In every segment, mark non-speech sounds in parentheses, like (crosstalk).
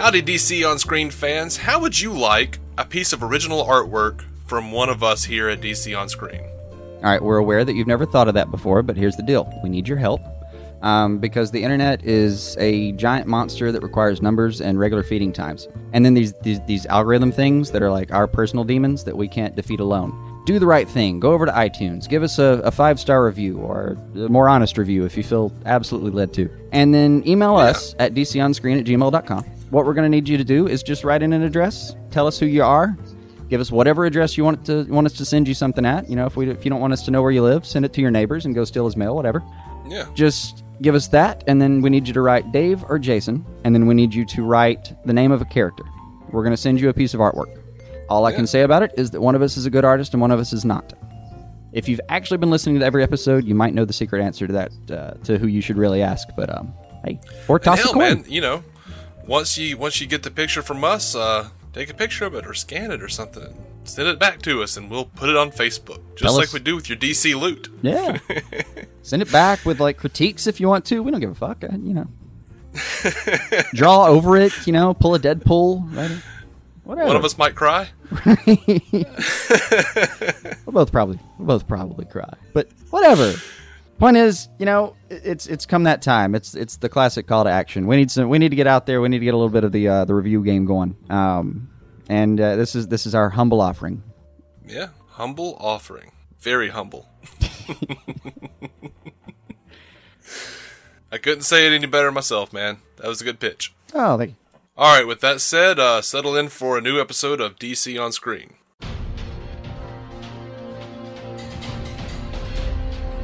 Howdy, DC on Screen fans. How would you like a piece of original artwork from one of us here at DC on Screen? All right, we're aware that you've never thought of that before, but here's the deal: we need your help um, because the internet is a giant monster that requires numbers and regular feeding times, and then these, these these algorithm things that are like our personal demons that we can't defeat alone. Do the right thing. Go over to iTunes. Give us a, a five star review or a more honest review if you feel absolutely led to. And then email us at dconscreen at gmail.com. What we're going to need you to do is just write in an address, tell us who you are, give us whatever address you want to want us to send you something at. You know, if we if you don't want us to know where you live, send it to your neighbors and go steal his mail, whatever. Yeah. Just give us that, and then we need you to write Dave or Jason, and then we need you to write the name of a character. We're going to send you a piece of artwork. All I can say about it is that one of us is a good artist and one of us is not. If you've actually been listening to every episode, you might know the secret answer to that, uh, to who you should really ask. But um, hey, or toss hell, a coin. man, you know, once you once you get the picture from us, uh, take a picture of it or scan it or something. Send it back to us, and we'll put it on Facebook, just Tell like us- we do with your DC loot. Yeah. (laughs) Send it back with like critiques if you want to. We don't give a fuck. uh, You know. Draw over it. You know. Pull a Deadpool. Right? Whatever. One of us might cry. (laughs) We'll both probably. We'll both probably cry. But whatever. Point is, you know, it's it's come that time. It's it's the classic call to action. We need some. We need to get out there. We need to get a little bit of the uh, the review game going. Um, and uh, this is this is our humble offering. Yeah, humble offering, very humble. (laughs) I couldn't say it any better myself, man. That was a good pitch. Oh, thank you. All right, with that said, uh, settle in for a new episode of DC on Screen.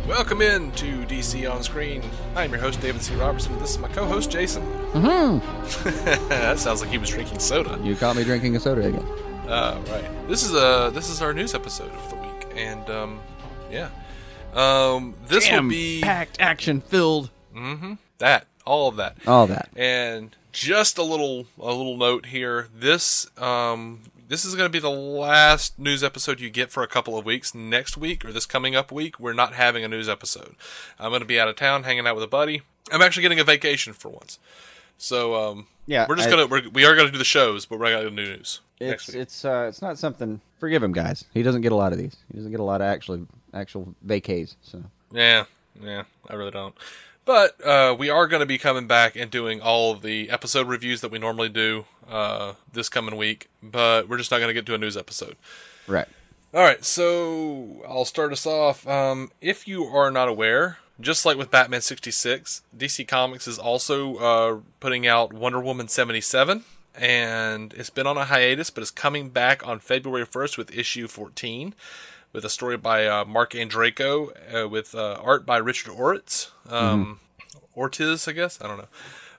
Welcome in to DC on Screen. I'm your host, David C. Robertson. This is my co-host, Jason. Mm-hmm. (laughs) that sounds like he was drinking soda. You caught me drinking a soda again. Uh, right. This is uh this is our news episode of the week, and um, yeah, um, this will be packed, action filled. that all of that. All that. And just a little a little note here. This um this is going to be the last news episode you get for a couple of weeks. Next week or this coming up week, we're not having a news episode. I'm going to be out of town hanging out with a buddy. I'm actually getting a vacation for once. So um Yeah, we're just I- to we're, we are going to do the shows, but we're not going to do news. It's it's uh it's not something. Forgive him, guys. He doesn't get a lot of these. He doesn't get a lot of actually actual vacays. So Yeah, yeah, I really don't. But uh, we are going to be coming back and doing all of the episode reviews that we normally do uh, this coming week. But we're just not going to get to a news episode. right. All right, so I'll start us off. Um, if you are not aware, just like with Batman 66, DC Comics is also uh, putting out Wonder Woman 77. And it's been on a hiatus, but it's coming back on February 1st with issue 14, with a story by uh, Marc Andreyko, uh, with uh, art by Richard Oritz. Um, Ortiz, I guess? I don't know.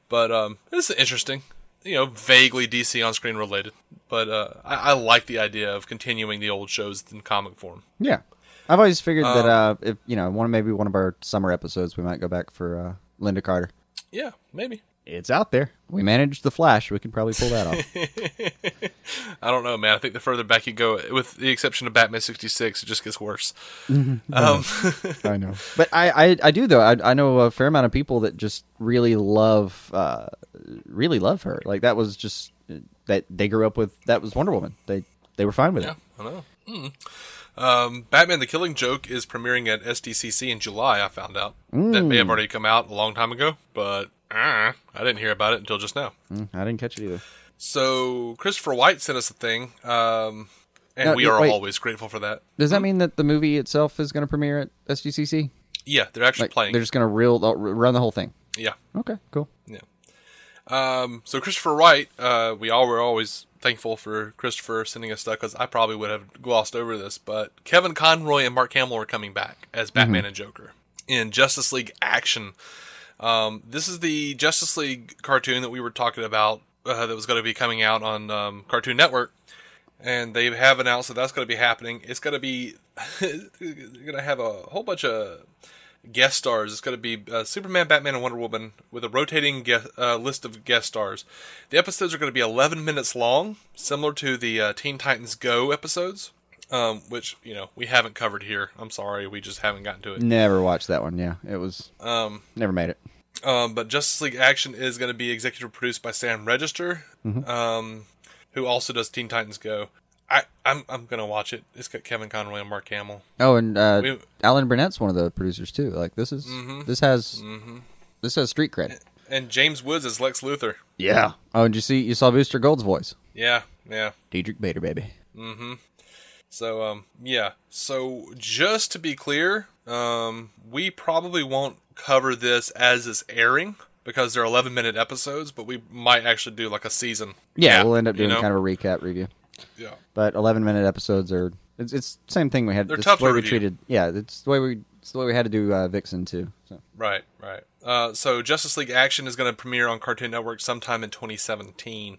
But um, this is interesting. You know, vaguely DC on screen related. But uh, I, I like the idea of continuing the old shows in comic form. Yeah. I've always figured that uh if you know one maybe one of our summer episodes we might go back for uh Lynda Carter. Yeah, maybe. It's out there. We managed the Flash. We can probably pull that off. (laughs) I don't know, man. I think the further back you go, with the exception of Batman 66, it just gets worse. um, (laughs) I know, (laughs) but I, I, I do though. I, I know a fair amount of people that just really love, uh, really love her. Like that was just that they grew up with. That was Wonder Woman. They they were fine with yeah, it. I know. Mm. Um, Batman the Killing Joke is premiering at SDCC in July, I found out. That may have already come out a long time ago, but uh, I didn't hear about it until just now. Mm, I didn't catch it either. So Christopher White sent us a thing, um, and Now, we are wait. always grateful for that. Does that mean that the movie itself is going to premiere at SDCC? Yeah, they're actually Like playing. they're just going to reel run the whole thing. Yeah, Okay, cool. yeah. Um, so Christopher White, uh, we all were always thankful for Christopher sending us stuff because I probably would have glossed over this, but Kevin Conroy and Mark Hamill are coming back as Batman and Joker in Justice League Action. Um, this is the Justice League cartoon that we were talking about uh, that was going to be coming out on um, Cartoon Network, and they have announced that that's going to be happening. It's going to be (laughs) going to have a whole bunch of guest stars. It's going to be uh, Superman, Batman, and Wonder Woman with a rotating guest, uh, list of guest stars. The episodes are going to be 11 minutes long, similar to the uh, Teen Titans Go episodes, um, which you know we haven't covered here. I'm sorry, we just haven't gotten to it. Never watched that one. Yeah, it was Um, never made it. Um, but Justice League Action is going to be executive produced by Sam Register, um, who also does Teen Titans Go. I, I'm I'm gonna watch it. It's got Kevin Conroy and Mark Hamill. Oh, and uh, We- Alan Burnett's one of the producers too. Like this is this has this has street cred. And James Woods is Lex Luthor. Yeah. Oh, and you see you saw Booster Gold's voice, Yeah, yeah. Diedrich Bader, baby. So um yeah. So just to be clear, um we probably won't cover this as it's airing because they're 11 minute episodes, but we might actually do like a season. Yeah, we'll end up you doing know? kind of a recap review. yeah. But 11 minute episodes are it's it's the same thing we had. They're tough the way to we treated. Yeah, it's the way we it's the way we had to do uh, Vixen too. So Right, right. Uh, so Justice League Action is going to premiere on Cartoon Network sometime in 2017.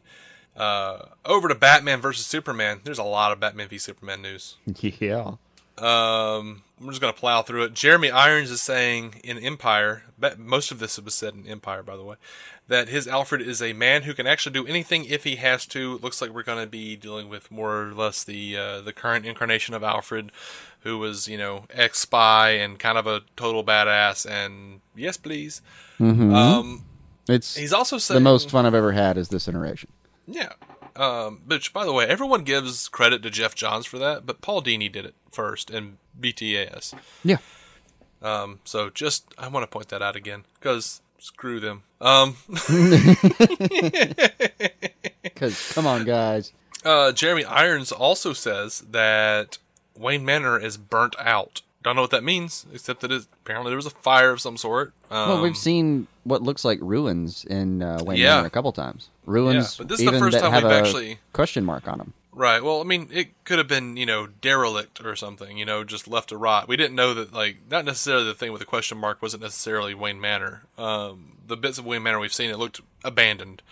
Uh, over to Batman versus Superman. There's a lot of Batman v Superman news. yeah. Um, I'm just going to plow through it. Jeremy Irons is saying in Empire, most of this was said in Empire, by the way, that his Alfred is a man who can actually do anything if he has to. Looks like we're going to be dealing with more or less the uh, the current incarnation of Alfred, who was you know ex spy and kind of a total badass. And yes, please. Um, It's he's also the most fun I've ever had is this iteration. Yeah. Um, which, by the way, everyone gives credit to Geoff Johns for that, but Paul Dini did it first in BTAS. Yeah. Um, so just I want to point that out again because screw them. Um, (laughs) Because come on, guys. uh, Jeremy Irons also says that Wayne Manor is burnt out. I don't know what that means, except that it, apparently there was a fire of some sort. Um, Well, we've seen what looks like ruins in uh, Wayne Yeah. Manor a couple times. Ruins, Yeah, but this is the first time we've actually- question mark on them. Right. Well, I mean, it could have been, you know, derelict or something, you know, just left to rot. We didn't know that, like, not necessarily the thing with the question mark wasn't necessarily Wayne Manor. Um, the bits of Wayne Manor we've seen, it looked abandoned.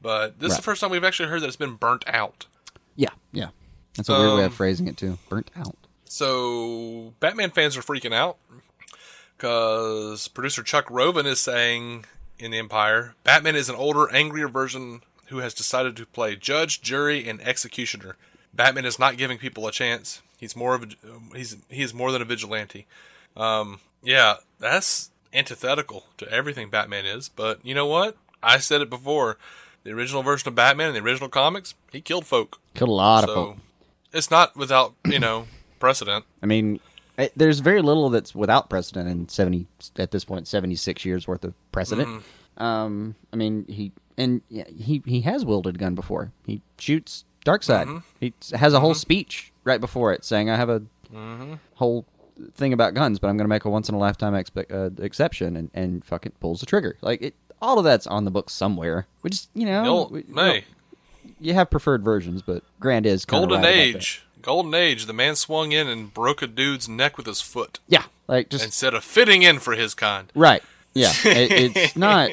But this is the first time we've actually heard that it's been burnt out. Yeah, yeah. That's a weird way of Um, phrasing it too. Burnt out. So, Batman fans are freaking out because producer Chuck Roven is saying in The Empire Batman is an older, angrier version who has decided to play judge, jury, and executioner. Batman is not giving people a chance. He's more of a, he's he is more than a vigilante. Um, yeah, that's antithetical to everything Batman is. But you know what? I said it before. The original version of Batman in the original comics, he killed folk. Killed a lot of folk. it's not without you know precedent. I mean, I, there's very little that's without precedent in seventy at this point, seventy six years worth of precedent. Mm-hmm. Um, I mean, he and yeah, he he has wielded a gun before. He shoots Darkseid. Mm-hmm. He has a whole speech right before it saying, "I have a Mm-hmm. whole thing about guns, but I'm going to make a once in a lifetime expe- uh, exception," and and fucking pulls the trigger. Like it, all of that's on the book somewhere. We just you know, You'll- we- hey, you have preferred versions, but Grand is golden right age, golden age. The man swung in and broke a dude's neck with his foot Yeah, like just instead of fitting in for his kind. Right. Yeah. (laughs) It, it's not.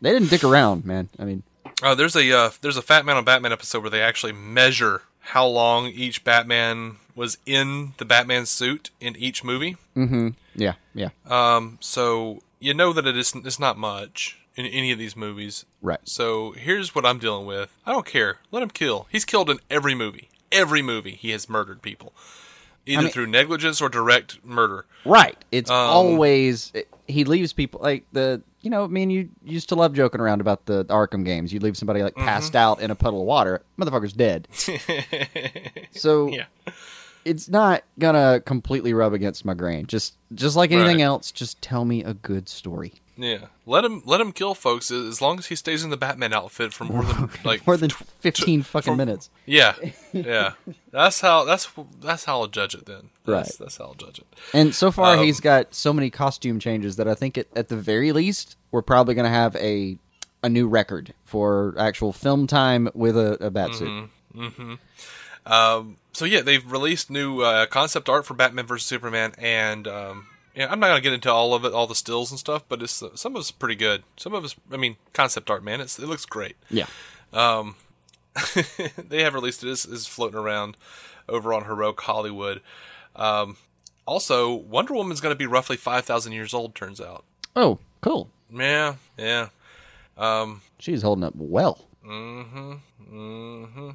They didn't dick around, man. I mean, Uh, there's a uh, there's a Fatman on Batman episode where they actually measure how long each Batman was in the Batman suit in each movie. Mm-hmm. Yeah, yeah. Um, so you know that it is it's not much in any of these movies. Right. So here's what I'm dealing with. I don't care. Let him kill. He's killed in every movie. Every movie he has murdered people, either mean- through negligence or direct murder. Right. It's Um, always he leaves people like the you know. I mean, you used to love joking around about the Arkham games. You leave somebody like Mm-hmm. passed out in a puddle of water, motherfucker's dead. (laughs) so Yeah. it's not gonna completely rub against my grain. Just just like anything Right. else, just tell me a good story. Yeah, let him let him kill folks as long as he stays in the Batman outfit for more than (laughs) like More than fifteen fucking for- minutes. Yeah, (laughs) yeah. That's how that's that's how I'll judge it then. That's, Right. That's how I'll judge it. And so far, Um, he's got so many costume changes that I think at, at the very least, we're probably going to have a a new record for actual film time with a, a bat suit. Um, so yeah, they've released new uh, concept art for Batman vs Superman, and um, yeah, I'm not gonna get into all of it, all the stills and stuff, but it's some of it's pretty good. Some of it's, I mean, concept art, man, it's, it looks great. Yeah. Um, (laughs) they have released it. Is is floating around over on Heroic Hollywood. Um, also, Wonder Woman's going to be roughly five thousand years old. Turns out. Oh, cool. Yeah, yeah. Um, She's holding up well. mm-hmm, mm-hmm.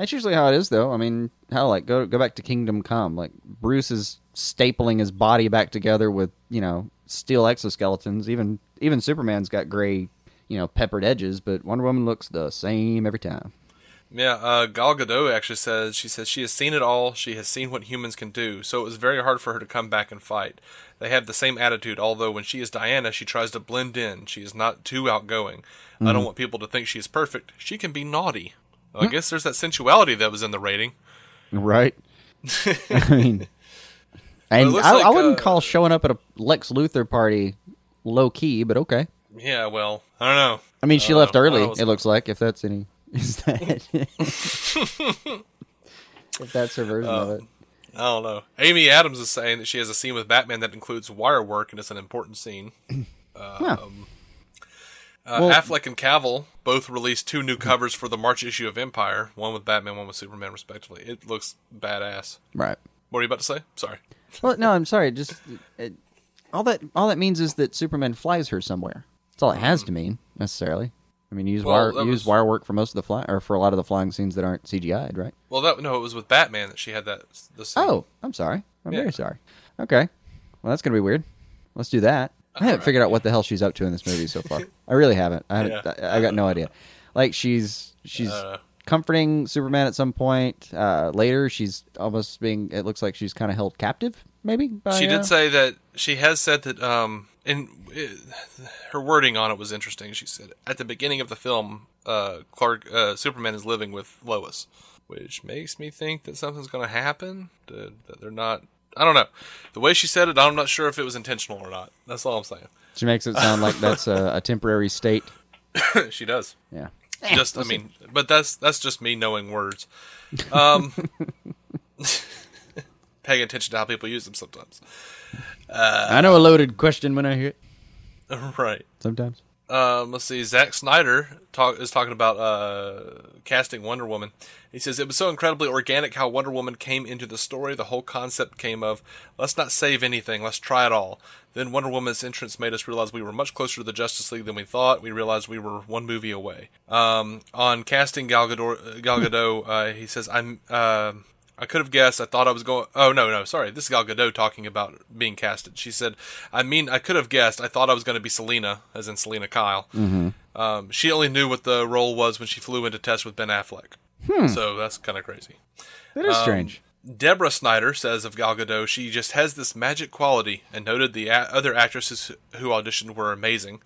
That's usually how it is, though. I mean, how like go go back to Kingdom Come. Like Bruce is stapling his body back together with you know steel exoskeletons. Even even Superman's got gray, you know, peppered edges, but Wonder Woman looks the same every time. Yeah, uh, Gal Gadot actually says she says she has seen it all. She has seen what humans can do. So it was very hard for her to come back and fight. They have the same attitude. Although when she is Diana, she tries to blend in. She is not too outgoing. I don't want people to think she is perfect. She can be naughty. Well, I guess there's that sensuality that was in the rating. Right. (laughs) I mean, and I, like, I wouldn't uh, call showing up at a Lex Luthor party low key, but okay. Yeah, well, I don't know. I mean, she Uh, left early. It looks like if that's any. (laughs) Is that? (laughs) if that's her version of it. I don't know. Amy Adams is saying that she has a scene with Batman that includes wire work and it's an important scene. (clears throat) Huh. Uh, Well- Affleck and Cavill both released two new covers for the March issue of Empire, one with Batman, one with Superman, respectively. It looks badass. Right. What are you about to say? Sorry. Well, no, I'm sorry. Just it, all that all that means is that Superman flies her somewhere. That's all it has to mean necessarily. I mean, you use Well, wire you use was- wire work for most of the fly or for a lot of the flying scenes that aren't CGI'd, right? Well, that no, it was with Batman that she had that. The scene. Oh, I'm sorry. I'm Yeah. very sorry. Okay. Well, that's gonna be weird. Let's do that. I haven't figured out what the hell she's up to in this movie so far. (laughs) I really haven't. I haven't. Yeah. I, got no idea. Like she's she's Uh. comforting Superman at some point. Uh, later, she's almost being. It looks like she's kind of held captive, maybe. By, she uh, did say that she has said that. Um, and it, her wording on it was interesting. She said at the beginning of the film, uh, Clark uh, Superman is living with Lois, which makes me think that something's going to happen. That they're not. I don't know. The way she said it, I'm not sure if it was intentional or not. That's all I'm saying. She makes it sound like that's a, a temporary state. (laughs) she does. Yeah. Just, I mean, but that's that's just me knowing words. Um, (laughs) paying attention to how people use them sometimes. I know a loaded question when I hear it. (laughs) right. Sometimes. Um, let's see. Zack Snyder talk, is talking about uh, casting Wonder Woman. He says it was so incredibly organic how Wonder Woman came into the story. The whole concept came of let's not save anything, let's try it all. Then Wonder Woman's entrance made us realize we were much closer to the Justice League than we thought. We realized we were one movie away. Um, on casting Gal Gadot, Gal Gadot uh, he says I'm. Uh, I could have guessed. I thought I was going. Oh no, no, sorry. This is Gal Gadot talking about being casted. She said, "I mean, I could have guessed. I thought I was going to be Selina, as in Selina Kyle. Mm-hmm. Um, she only knew what the role was when she flew into test with Ben Affleck. So that's kind of crazy." That is strange. Deborah Snyder says of Gal Gadot, she just has this magic quality, and noted the a- other actresses who auditioned were amazing.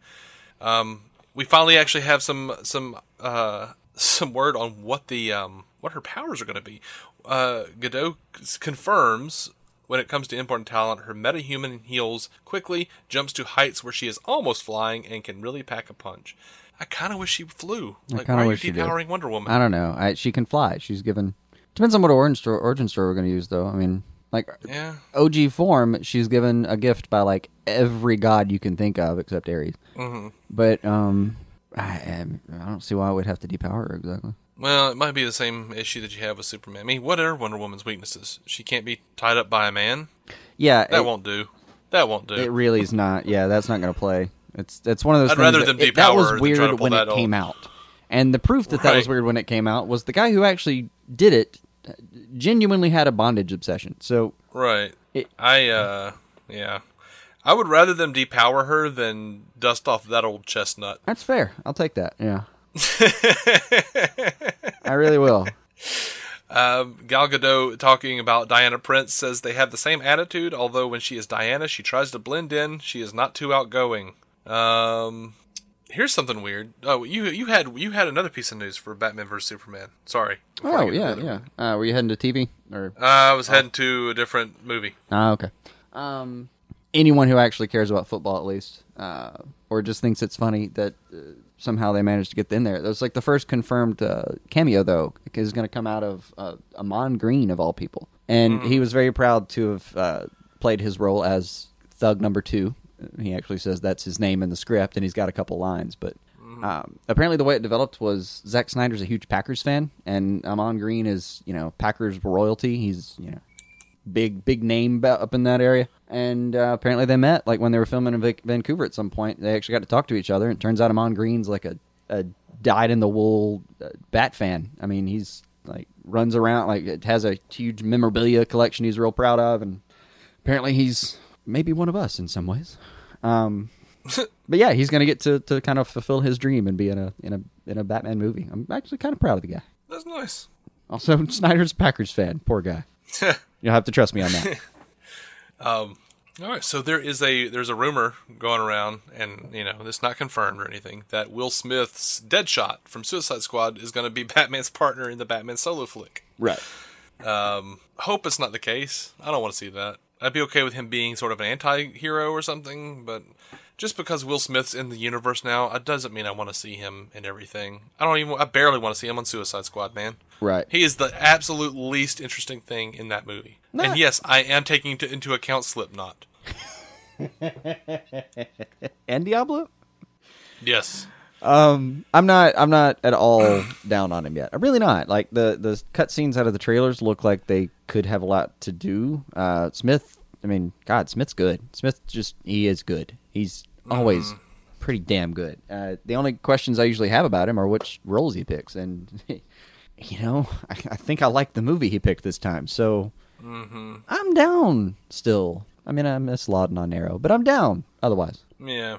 Um, we finally actually have some some uh, (laughs) some word on what the um, what her powers are going to be. Uh, Gadot c- confirms when it comes to important talent, her metahuman heals quickly, jumps to heights where she is almost flying, and can really pack a punch. I kind of wish she flew. Like, why are you wish she did. depowering Wonder Woman? I don't know. I, she can fly. She's given. Depends on what origin story, origin story we're going to use, though. I mean, like yeah, OG form, she's given a gift by like every god you can think of except Ares. hmm But um, I, I don't see why I would have to depower her exactly. Well, it might be the same issue that you have with Superman. I mean, what are Wonder Woman's weaknesses? She can't be tied up by a man. Yeah, That it, won't do. That won't do. it really is not. Yeah, that's not going to play. It's it's one of those. I'd things rather that, them it- that was her than to weird when it came out, and the proof that that was weird when it came out was the guy who actually did it genuinely had a bondage obsession. So right. It- I uh yeah. I would rather them depower her than dust off that old chestnut. that's fair. I'll take that. Yeah, (laughs) I really will. Um, Gal Gadot talking about Diana Prince says they have the same attitude, although when she is Diana, she tries to blend in. She is not too outgoing. Um, here's something weird. Oh, you you had you had another piece of news for Batman vs Superman. Sorry. Oh yeah, yeah. Uh, were you heading to TV or? Uh, I was heading to a different movie. Ah, okay. Um, anyone who actually cares about football, at least, uh, or just thinks it's funny that uh, somehow they managed to get in there. That was like the first confirmed uh, cameo, though, is going to come out of uh, Ahman Green of all people, and he was very proud to have uh, played his role as Thug Number Two. He actually says that's his name in the script, and he's got a couple lines, but. Um, apparently, the way it developed was Zack Snyder's a huge Packers fan, and Ahman Green is, you know, Packers royalty. He's, you know, big big name up in that area and uh, apparently they met like when they were filming in Vic- vancouver at some point they actually got to talk to each other and it turns out Ahman Green's like a, a dyed in the wool uh, bat fan i mean he's like runs around like it has a huge memorabilia collection he's real proud of and apparently he's maybe one of us in some ways um (laughs) but yeah, he's gonna get to, to kind of fulfill his dream and be in a in a in a Batman movie. I'm actually kind of proud of the guy. That's nice. Also, (laughs) Snyder's Packers fan. Poor guy. (laughs) You'll have to trust me on that. All right, so there is a there's a rumor going around, and you know this not confirmed or anything that Will Smith's Deadshot from Suicide Squad is going to be (laughs) Batman's partner in the Batman solo flick. right. Um, hope it's not the case. I don't want to see that. I'd be okay with him being sort of an anti-hero or something, but just because Will Smith's in the universe now, it doesn't mean I want to see him in everything. I don't even. I barely want to see him on Suicide Squad, man. Right. He is the absolute least interesting thing in that movie. And yes, I am taking into, into account Slipknot. (laughs) And Diablo. Yes. Um, I'm not. I'm not at all (clears throat) down on him yet. I'm really not. Like the the cutscenes out of the trailers look like they could have a lot to do. Uh, Smith. I mean, God, Smith's good. Smith just he is good. He's always pretty damn good. Uh, the only questions I usually have about him are which roles he picks, and (laughs) you know, (laughs) I, I think I like the movie he picked this time. So I'm down still. I mean, I miss Lawton on Arrow, but I'm down otherwise. Yeah.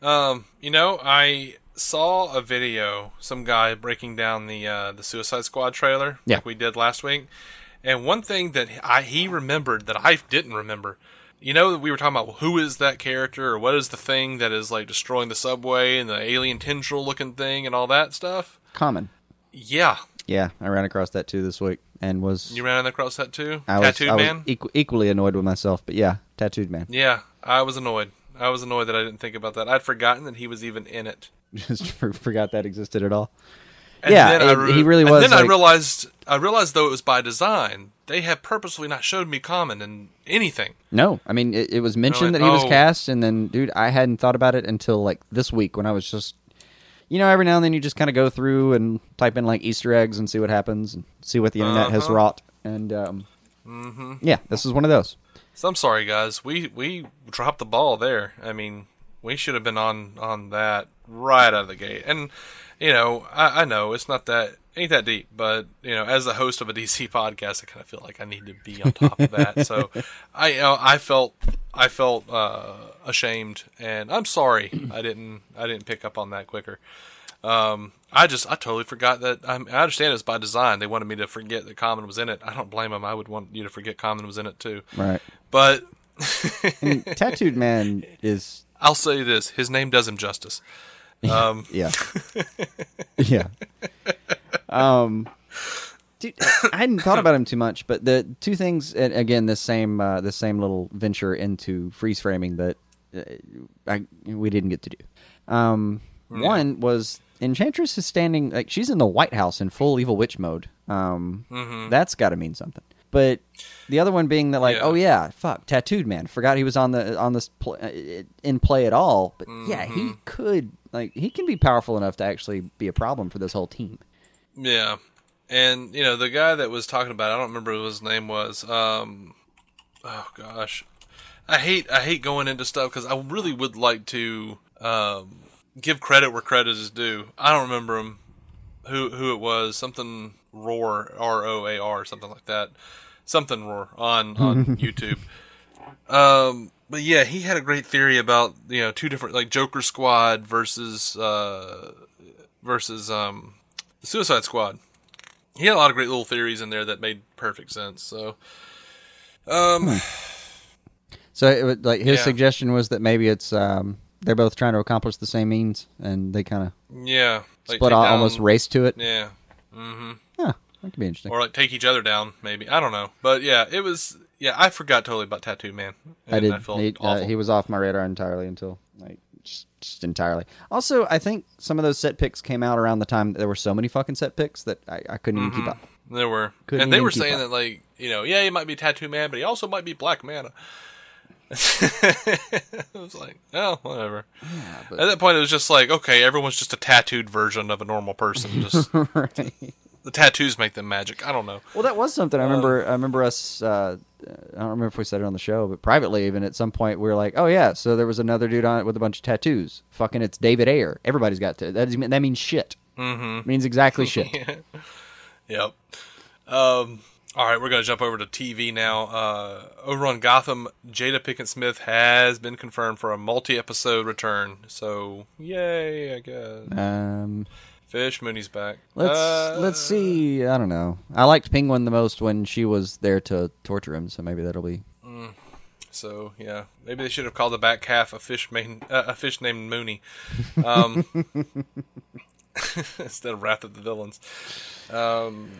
Um, you know, I saw a video, some guy breaking down the uh, the Suicide Squad trailer, Yeah. like we did last week. And one thing that I he remembered that I didn't remember, you know, we were talking about who is that character or what is the thing that is like destroying the subway and the alien tendril looking thing and all that stuff. Common. Yeah, Yeah, I ran across that too this week and was you ran across that too. I was, Tattooed I was man. equ- equally annoyed with myself, but yeah, tattooed man. yeah, I was annoyed. I was annoyed that I didn't think about that. I'd forgotten that he was even in it. (laughs) Just for, forgot that existed at all. And Yeah, then I it- he really was, And then I realized, I realized though it was by design, they have purposely not showed me Common in anything. No, I mean it, it was mentioned like, that he was oh. cast, and then dude, I hadn't thought about it until like this week when I was just, you know, every now and then you just kind of go through and type in like Easter eggs and see what happens and see what the internet has Uh-huh. wrought, and um, Mm-hmm. yeah, this is one of those. So I'm sorry, guys. We we dropped the ball there. I mean, we should have been on on that right out of the gate. And you know, I, I know it's not that ain't that deep, but you know, as the host of a DC podcast, I kind of feel like I need to be on top of that. so (laughs) I you know, I felt I felt uh, ashamed, and I'm sorry I didn't I didn't pick up on that quicker. Um, I just I totally forgot that. I, I understand it's by design. They wanted me to forget that Common was in it. I don't blame them. I would want you to forget Common was in it too. Right. But tattooed man (laughs) is I'll say this: his name does him justice. (laughs) Um, yeah, (laughs) yeah. Um, dude, I hadn't thought about him too much, but the two things, and again, this same uh, this same little venture into freeze framing that uh, I, we didn't get to do. Um, One was Enchantress is standing like she's in the White House in full evil witch mode. Um, that's got to mean something. But the other one being that like, Yeah. oh yeah, fuck, tattooed man, forgot he was on the on this pl- uh, in play at all. But yeah, he could like he can be powerful enough to actually be a problem for this whole team. yeah, and you know the guy that was talking about, it, I don't remember what his name was. Um, oh gosh, I hate I hate going into stuff because I really would like to um, give credit where credit is due. I don't remember him who who it was. Something roar R O A R something like that. Something roar on on (laughs) YouTube. Um, but yeah, he had a great theory about you know two different like Joker Squad versus uh versus um the Suicide Squad. He had a lot of great little theories in there that made perfect sense. So, um, So it, was- like his Yeah. suggestion was that maybe it's um, they're both trying to accomplish the same means, and they kind of yeah, like split out, down- almost race to it. Yeah, mm-hmm. That could be interesting. or like take each other down, maybe. I don't know, but yeah, it was. Yeah, I forgot totally about Tattoo Man. I did. I he, uh, he was off my radar entirely until like just, just entirely. Also, I think some of those set picks came out around the time that there were so many fucking set picks that I, I couldn't even keep up. There were, Couldn't and they were saying up. that like you know, yeah, he might be Tattoo Man, but he also might be Black Manta. (laughs) I was like, oh, whatever. Yeah, At that point, it was just like, okay, everyone's just a tattooed version of a normal person. Just (laughs) right. The tattoos make them magic. I don't know. Well, that was something I remember. I remember us. Uh, I don't remember if we said it on the show, but privately, even at some point, we were like, "Oh yeah." So there was another dude on it with a bunch of tattoos. Fucking, it's David Ayer. Everybody's got to. That, is, that means shit. Mm-hmm. It means exactly shit. (laughs) Yep. Um, All right, we're going to jump over to TV now. Uh, over on Gotham, Jada Pinkett Smith has been confirmed for a multi-episode return. So, yay! I guess Um, Fish Mooney's back. let's Uh, let's see. I don't know. I liked Penguin the most when she was there to torture him, so maybe that'll be. So yeah, maybe they should have called the back half a fish main, uh, a fish named Mooney, um, (laughs) (laughs) instead of Wrath of the Villains. Um,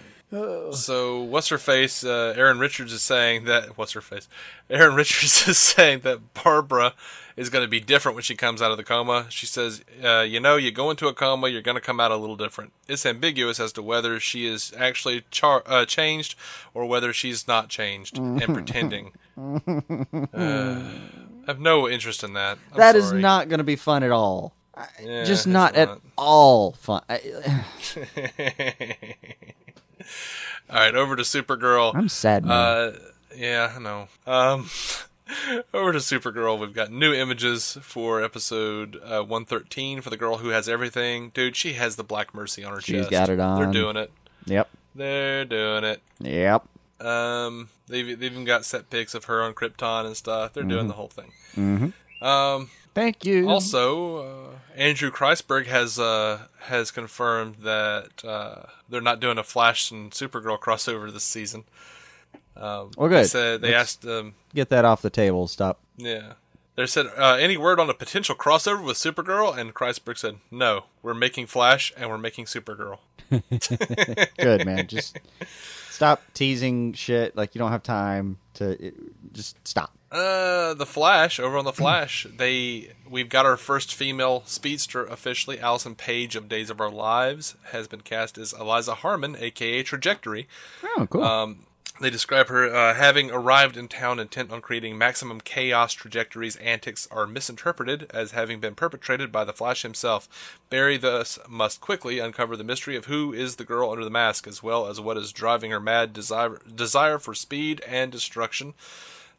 so what's her face? Uh, Erin Richards is saying that what's her face? Aaron (laughs) Richards is saying that Barbara is going to be different when she comes out of the coma. She says, uh, "You know, you go into a coma, you're going to come out a little different. It's ambiguous as to whether she is actually char- uh, changed or whether she's not changed and pretending." (laughs) Uh, I have no interest in that. I'm That is sorry. not going to be fun at all. Yeah, Just it's not, at all fun. (laughs) All right, over to Supergirl. I'm sad. Man. Uh, yeah, I know. Um, (laughs) over to Supergirl. We've got new images for episode uh, 113 for the girl who has everything. Dude, she has the Black Mercy on her She's chest. got it on. They're doing it. yep. They're doing it. Yep. Um, they've, they've even got set pics of her on Krypton and stuff. They're doing the whole thing. Mm-hmm. Um, Thank you. Also, uh, Andrew Kreisberg has uh, has confirmed that uh, they're not doing a Flash and Supergirl crossover this season. Um, Well, They good. said they asked um, get that off the table. Stop. yeah. They said uh, any word on a potential crossover with Supergirl, and Kreisberg said no. We're making Flash and we're making Supergirl. (laughs) (laughs) Good man. Just stop teasing shit. Like you don't have time to. It, just stop. Uh, the Flash over on the Flash, (clears throat) they we've got our first female speedster officially. Allison Paige of Days of Our Lives has been cast as Eliza Harmon, aka Trajectory. Oh, cool. Um, they describe her uh, having arrived in town intent on creating maximum chaos. Trajectory's antics are misinterpreted as having been perpetrated by the Flash himself. Barry thus must quickly uncover the mystery of who is the girl under the mask, as well as what is driving her mad desire desire for speed and destruction.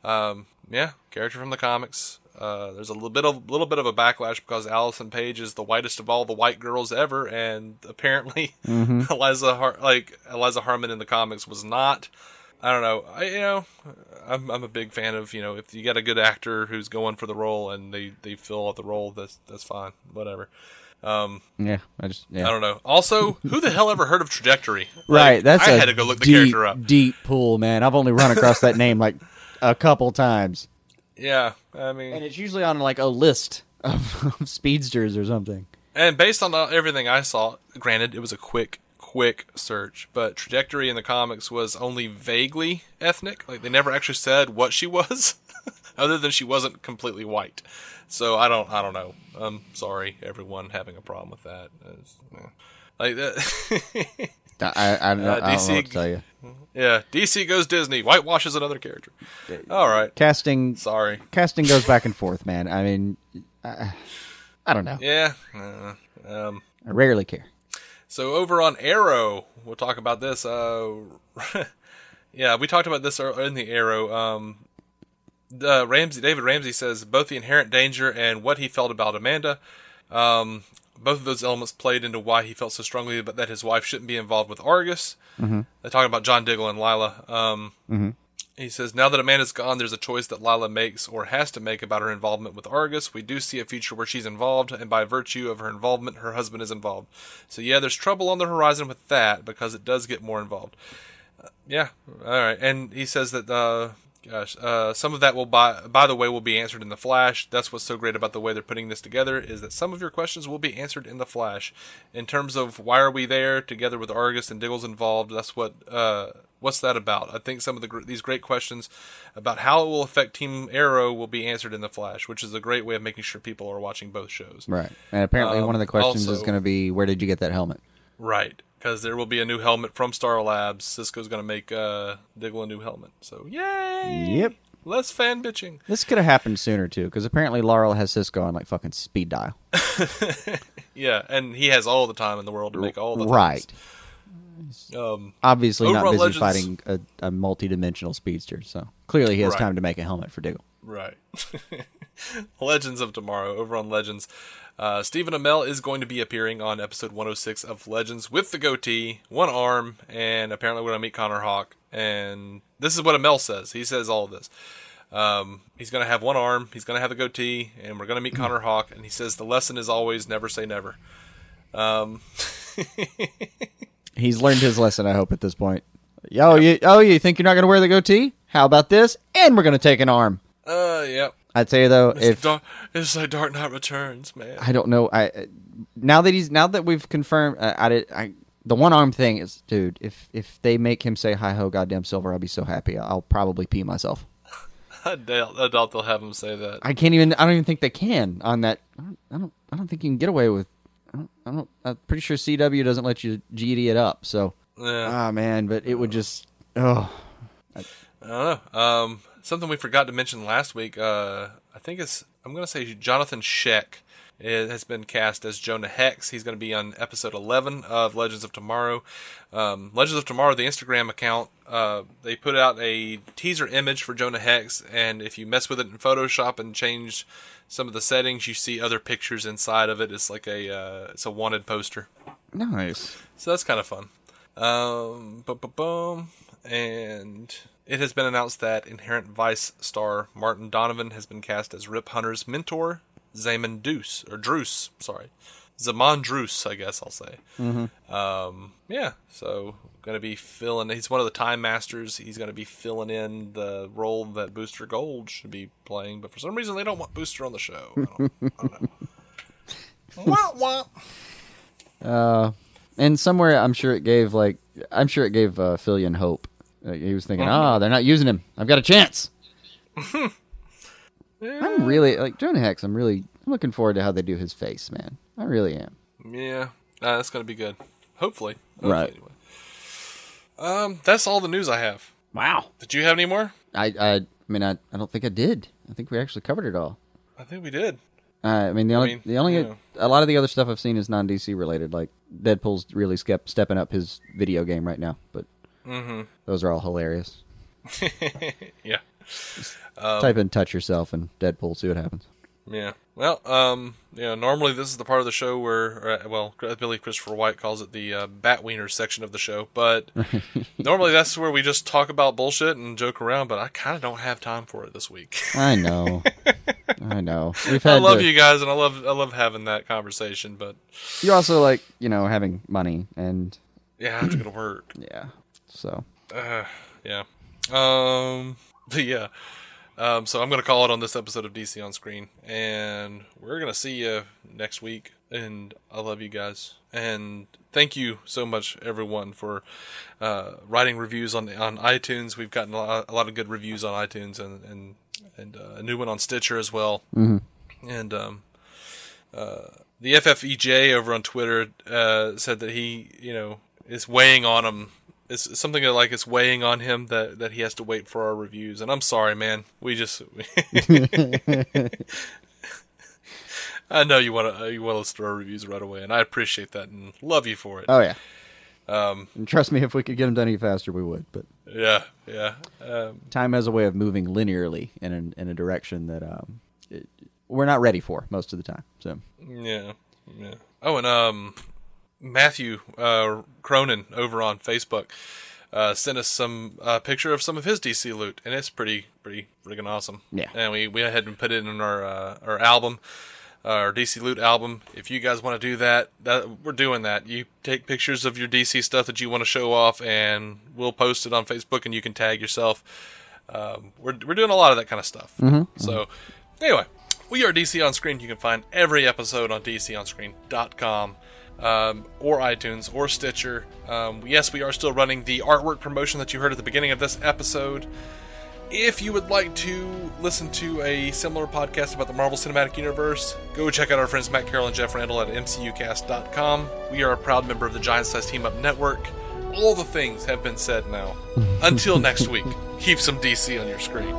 Um, yeah, character from the comics. Uh, there's a little bit of little bit of a backlash because Allison Paige is the whitest of all the white girls ever, and apparently (laughs) Eliza Har- like Eliza Harmon in the comics was not. I don't know. I you know, I'm I'm a big fan of you know if you got a good actor who's going for the role and they they fill out the role, that's that's fine. Whatever. Um, yeah. I just. Yeah. I don't know. Also, who the hell ever heard of Trajectory? (laughs) Right. That's I a had to go look the deep, character up. Deep pool, man. I've only run across that name like a couple times, Yeah, I mean, and it's usually on like a list of, (laughs) of speedsters or something. And based on everything I saw, granted, it was a quick, quick search, but Trajectory in the comics was only vaguely ethnic. Like, they never actually said what she was, (laughs) other than she wasn't completely white. So I don't, I don't know. I'm sorry, everyone having a problem with that. It's, eh. Like that. (laughs) I, I, don't know, Uh, I don't know DC what to tell you. Yeah, DC goes Disney, whitewashes another character. All right, Casting, sorry. casting goes back and forth, man. I mean, I, I don't know. Yeah. uh, um, I rarely care. So over on Arrow, we'll talk about this. Uh, (laughs) yeah, we talked about this in the Arrow. Um, the Ramsey, David Ramsey says both the inherent danger and what he felt about Amanda. Um, both of those elements played into why he felt so strongly about that his wife shouldn't be involved with Argus. Mm-hmm. They're talking about John Diggle and Lyla. Um, He says, now that a man is gone, there's a choice that Lyla makes or has to make about her involvement with Argus. We do see a future where she's involved, and by virtue of her involvement, her husband is involved. So, yeah, there's trouble on the horizon with that because it does get more involved. Uh, yeah, all right. And he says that, uh, gosh, uh, some of that will, by, by the way, will be answered in the Flash. That's what's so great about the way they're putting this together is that some of your questions will be answered in the Flash. In terms of why are we there together with Argus and Diggle's involved, that's what. Uh, what's that about? I think some of the gr- these great questions about how it will affect Team Arrow will be answered in the Flash, which is a great way of making sure people are watching both shows. Right. And apparently, Um, one of the questions is going to be, "Where did you get that helmet?" Right, because there will be a new helmet from Star Labs. Cisco's going to make uh, Diggle a new helmet. So yay! Yep. Less fan bitching. This could have happened sooner too, because apparently Laurel has Cisco on like fucking speed dial. (laughs) Yeah, and he has all the time in the world to make all the right. Um, Obviously, not busy Legends- fighting a, a multi-dimensional speedster, so clearly he has Right. time to make a helmet for Diggle. Right. (laughs) Legends of Tomorrow over on Legends. Uh, Stephen Amell is going to be appearing on episode 106 of Legends with the goatee, one arm, and apparently we're going to meet Connor Hawke. and this is what Amell says. He says all of this. Um, he's going to have one arm. He's going to have a goatee, and we're going to meet Connor (clears throat) Hawke. And he says the lesson is always never say never. Um, (laughs) He's learned his lesson, I hope, at this point. Yo, you, oh, you think you're not going to wear the goatee? How about this? And we're going to take an arm. Uh, yep. I'd say though, It's, if dark, it's like Dark Knight Returns, man. I don't know, I now that he's now that we've confirmed, uh, I did. I the one arm thing is, dude. If if they make him say "Hi ho, goddamn silver," I'll be so happy. I'll probably pee myself. (laughs) I doubt, I doubt they'll have him say that. I can't even. I don't even think they can on that. I don't. I don't, I don't think you can get away with. I don't, I don't. I'm pretty sure CW doesn't let you GD it up. So, Yeah. ah man, but it would just. Oh, I don't know. Um, something we forgot to mention last week. Uh, I think it's I'm going to say Johnathon Schaech has been cast as Jonah Hex. He's going to be on episode 11 of Legends of Tomorrow. Um, Legends of Tomorrow, the Instagram account, uh, they put out a teaser image for Jonah Hex, and if you mess with it in Photoshop and change some of the settings, you see other pictures inside of it. It's like a uh, it's a wanted poster. nice. So that's kind of fun. Um, boom, boom, boom. And it has been announced that Inherent Vice star Martin Donovan has been cast as Rip Hunter's mentor, Zaman Deuce, or Druce, sorry. Zaman Druce, I guess I'll say. Mm-hmm. Um, yeah, so going to be filling. He's one of the Time Masters. He's going to be filling in the role that Booster Gold should be playing, but for some reason they don't want Booster on the show. I don't, I don't know. (laughs) wah, wah. Uh, and somewhere I'm sure it gave like I'm sure it gave uh, Fillion hope. He was thinking, ah, they're not using him. I've got a chance. (laughs) I'm really like Jonah Hex. I'm really I'm looking forward to how they do his face, man. I really am. Yeah, uh, that's gonna be good. Hopefully. Hopefully, Right. Anyway. Um, that's all the news I have. Wow. Did you have any more? I I, I mean I, I don't think I did. I think we actually covered it all. I think we did. Uh, I mean the only mean, the only a lot of the other stuff I've seen is non DC related. Like Deadpool's really skep- stepping up his video game right now, but Mm-hmm. those are all hilarious. (laughs) Yeah. Um, Type in "touch yourself" and Deadpool, see what happens. Yeah. Well, um, yeah. Normally, this is the part of the show where, uh, well, Billy Christopher White calls it the uh, Batwiener section of the show. But (laughs) normally, that's where we just talk about bullshit and joke around. But I kind of don't have time for it this week. I know, (laughs) I know. We've had I love to- you guys, and I love I love having that conversation. But You also like you know having money and yeah, I have to go to work. yeah. So Uh, yeah. Um. (laughs) But yeah. Um. So I'm gonna call it on this episode of DC on Screen, and we're gonna see you next week. And I love you guys, and thank you so much, everyone, for uh, writing reviews on on iTunes. We've gotten a lot, a lot of good reviews on iTunes, and and and uh, a new one on Stitcher as well. Mm-hmm. And um, uh, the FFEJ over on Twitter uh, said that he, you know, is weighing on him. It's something that, like it's weighing on him that, that he has to wait for our reviews. And I'm sorry, man. We just, (laughs) I know you want to you want us to throw our reviews right away, and I appreciate that and love you for it. oh yeah. Um, And trust me, if we could get them done any faster, we would. But yeah, yeah. Um, time has a way of moving linearly in a, in a direction that um it, we're not ready for most of the time. So Yeah, yeah. Oh, and um, Matthew uh, Cronin over on Facebook uh, sent us some uh, picture of some of his DC loot, and it's pretty, pretty friggin' awesome. Yeah. and we we had to put it in our uh, our album, our DC loot album. If you guys want to do that, that we're doing that. You take pictures of your DC stuff that you want to show off, and we'll post it on Facebook, and you can tag yourself. Um, we're we're doing a lot of that kind of stuff. So, anyway, we are DC on Screen. You can find every episode on DCOnScreen.com um, or iTunes or Stitcher. Um, yes, we are still running the artwork promotion that you heard at the beginning of this episode. If you would like to listen to a similar podcast about the Marvel Cinematic Universe, go check out our friends Matt Carroll and Jeff Randall at MCUcast.com. We are a proud member of the Giant Size Team Up Network. All the things have been said now. (laughs) Until next week, keep some DC on your screen.